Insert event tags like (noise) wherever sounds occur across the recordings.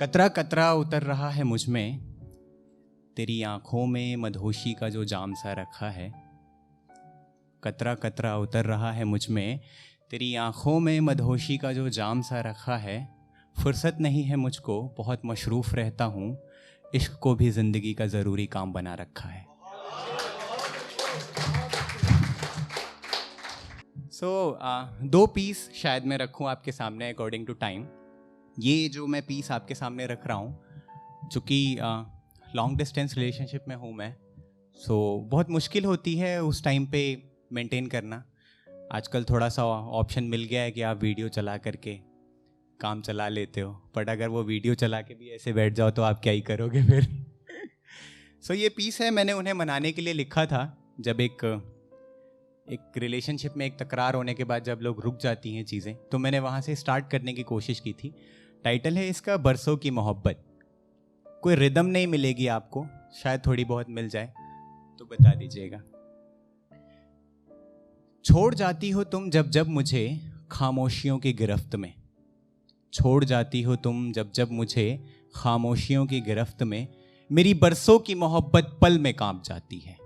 कतरा कतरा उतर रहा है मुझमें। तेरी आँखों में मधोशी का जो जाम सा रखा है कतरा कतरा उतर रहा है मुझमें। तेरी आँखों में मधोशी का जो जाम सा रखा है फुर्सत नहीं है मुझको बहुत मशरूफ़ रहता हूँ। इश्क को भी ज़िंदगी का ज़रूरी काम बना रखा है। सो so, uh, दो पीस शायद मैं रखूँ आपके सामने अकॉर्डिंग टू टाइम ये जो मैं पीस आपके सामने रख रहा हूँ चूँकि लॉन्ग डिस्टेंस रिलेशनशिप में हूँ मैं सो so, बहुत मुश्किल होती है उस टाइम पे मेंटेन करना। आजकल थोड़ा सा ऑप्शन मिल गया है कि आप वीडियो चला करके काम चला लेते हो बट अगर वो वीडियो चला के भी ऐसे बैठ जाओ तो आप क्या ही करोगे फिर? सो (laughs) so, ये पीस है मैंने उन्हें मनाने के लिए लिखा था जब एक एक रिलेशनशिप में एक तकरार होने के बाद जब लोग रुक जाती हैं चीज़ें तो मैंने वहाँ से स्टार्ट करने की कोशिश की थी। टाइटल है इसका, बरसों की मोहब्बत। कोई रिदम नहीं मिलेगी आपको, शायद थोड़ी बहुत मिल जाए तो बता दीजिएगा। छोड़ जाती हो तुम जब जब मुझे खामोशियों की गिरफ्त में। छोड़ जाती हो तुम जब जब मुझे खामोशियों की गिरफ्त में। मेरी बरसों की मोहब्बत पल में काँप जाती है।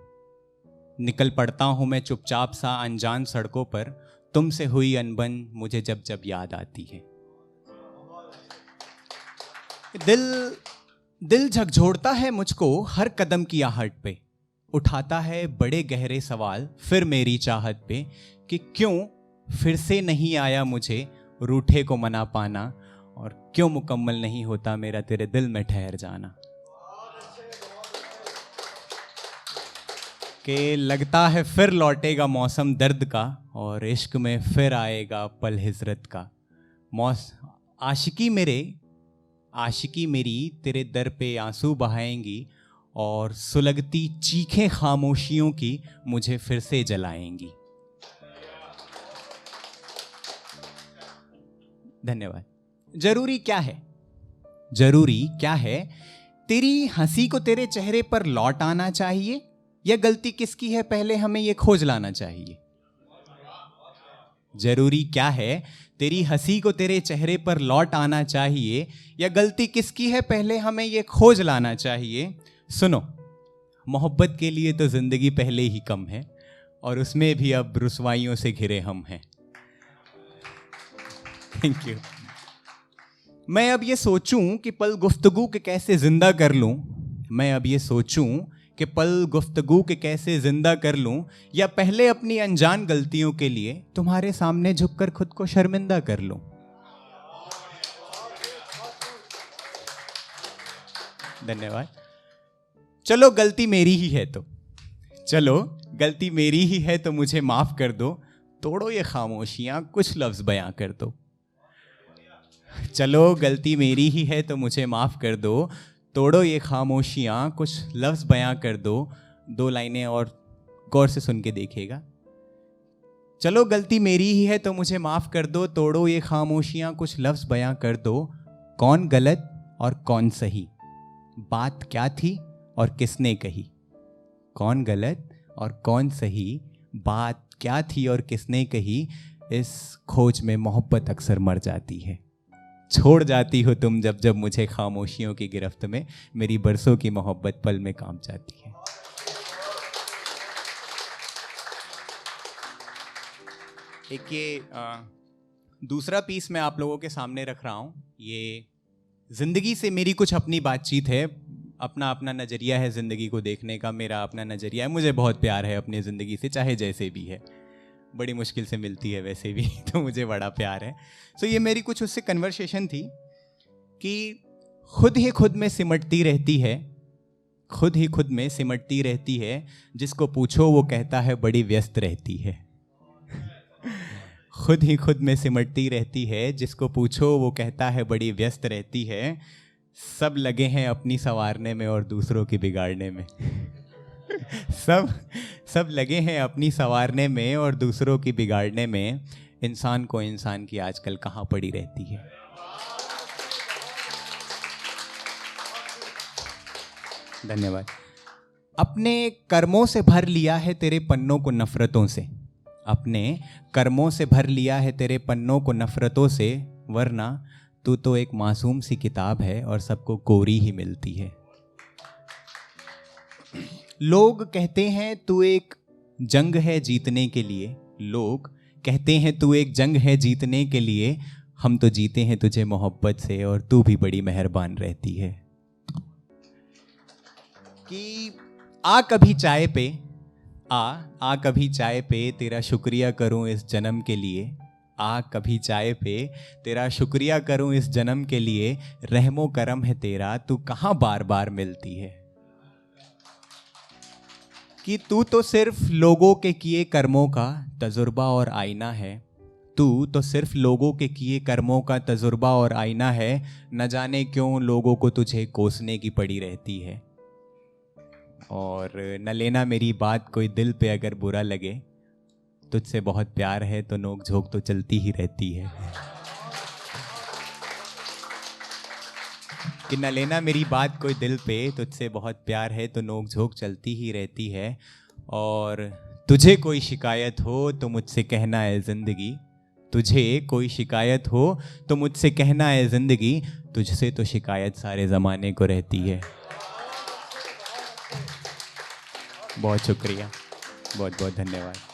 निकल पड़ता हूँ मैं चुपचाप सा अनजान सड़कों पर। तुमसे हुई अनबन मुझे जब जब याद आती है। दिल दिल झकझोड़ता है मुझको हर कदम की आहट पे। उठाता है बड़े गहरे सवाल फिर मेरी चाहत पे कि क्यों फिर से नहीं आया मुझे रूठे को मना पाना और क्यों मुकम्मल नहीं होता मेरा तेरे दिल में ठहर जाना। कि लगता है फिर लौटेगा मौसम दर्द का और इश्क में फिर आएगा पल हिजरत का। मौस, आशिकी मेरे, आशिकी मेरी तेरे दर पे आँसू बहाएँगी और सुलगती चीखें खामोशियों की मुझे फिर से जलाएँगी। धन्यवाद। ज़रूरी क्या है? ज़रूरी क्या है? तेरी हँसी को तेरे चेहरे पर लौट आना चाहिए या गलती किसकी है? पहले हमें यह खोज लाना चाहिए। ज़रूरी क्या है? तेरी हँसी को तेरे चेहरे पर लौट आना चाहिए। या गलती किसकी है? पहले हमें यह खोज लाना चाहिए। सुनो, मोहब्बत के लिए तो ज़िंदगी पहले ही कम है, और उसमें भी अब रसवाइयों से घिरे हम हैं। थैंक यू मैं अब ये सोचूं कि पल गुफ्तगु के कैसे ज़िंदा कर लूँ। मैं अब ये सोचूं कि पल गुफ्तगु के कैसे ज़िंदा कर लूँ, या पहले अपनी अनजान गलतियों के लिए तुम्हारे सामने झुककर खुद को शर्मिंदा कर लूँ। धन्यवाद। चलो, गलती मेरी ही है तो। चलो, गलती मेरी ही है तो मुझे माफ़ कर दो। तोड़ो ये खामोशियाँ, कुछ लफ्ज़ बयां कर दो। चलो, गलती मेरी ही है तो मुझे माफ़ कर दो। तोड़ो ये खामोशियाँ, कुछ लफ्ज़ बयां कर दो दो लाइनें और गौर से सुन के देखेगा चलो, गलती मेरी ही है तो मुझे माफ़ कर दो, तोड़ो ये खामोशियाँ, कुछ लफ्ज़ बयां कर दो। कौन गलत और कौन सही? बात क्या थी और किसने कही? कौन गलत और कौन सही? बात क्या थी और किसने कही? इस खोज में मोहब्बत अक्सर मर जाती है। छोड़ जाती हो तुम जब जब मुझे खामोशियों की गिरफ्त में, मेरी बरसों की मोहब्बत पल में काम जाती है। एक ये दूसरा पीस मैं आप लोगों के सामने रख रहा हूँ। ये ज़िंदगी से मेरी कुछ अपनी बातचीत है। अपना अपना नज़रिया है ज़िंदगी को देखने का, मेरा अपना नज़रिया है। मुझे बहुत प्यार है अपनी ज़िंदगी से, चाहे जैसे भी है। बड़ी मुश्किल से मिलती है वैसे भी (laughs) तो मुझे बड़ा प्यार है। सो so, ये मेरी कुछ उससे कन्वर्सेशन थी कि खुद ही खुद में सिमटती रहती है खुद ही खुद में सिमटती रहती है जिसको पूछो वो कहता है बड़ी व्यस्त रहती है। (laughs) खुद ही खुद में सिमटती रहती है जिसको पूछो वो कहता है बड़ी व्यस्त रहती है सब लगे हैं अपनी संवारने में और दूसरों की बिगाड़ने में। (laughs) सब सब लगे हैं अपनी संवारने में और दूसरों की बिगाड़ने में। इंसान को इंसान की आजकल कहाँ पड़ी रहती है। धन्यवाद। अपने कर्मों से भर लिया है तेरे पन्नों को नफरतों से। अपने कर्मों से भर लिया है तेरे पन्नों को नफरतों से, वरना तू तो एक मासूम सी किताब है और सबको कोरी ही मिलती है। लोग कहते हैं, तू एक जंग है जीतने के लिए। लोग कहते हैं, तू एक जंग है जीतने के लिए। हम तो जीते हैं तुझे मोहब्बत से और तू भी बड़ी मेहरबान रहती है। कि आ कभी चाय पे, आ आ कभी चाय पे तेरा शुक्रिया करूँ इस जन्म के लिए। आ कभी चाय पे तेरा शुक्रिया करूँ इस जन्म के लिए। रहमो करम है तेरा, तू कहाँ बार बार मिलती है? कि तू तो सिर्फ़ लोगों के किए कर्मों का तजुर्बा और आईना है। तू तो सिर्फ़ लोगों के किए कर्मों का तजुर्बा और आईना है। न जाने क्यों लोगों को तुझे कोसने की पड़ी रहती है। और न लेना मेरी बात कोई दिल पे अगर बुरा लगे। तुझसे बहुत प्यार है तो नोक झोंक तो चलती ही रहती है। कि न लेना मेरी बात कोई दिल पे, तुझसे बहुत प्यार है तो नोक झोंक चलती ही रहती है। और तुझे कोई शिकायत हो तो मुझसे कहना है ज़िंदगी। तुझे कोई शिकायत हो तो मुझसे कहना है ज़िंदगी। तुझसे तो शिकायत सारे ज़माने को रहती है। बहुत शुक्रिया। बहुत बहुत धन्यवाद।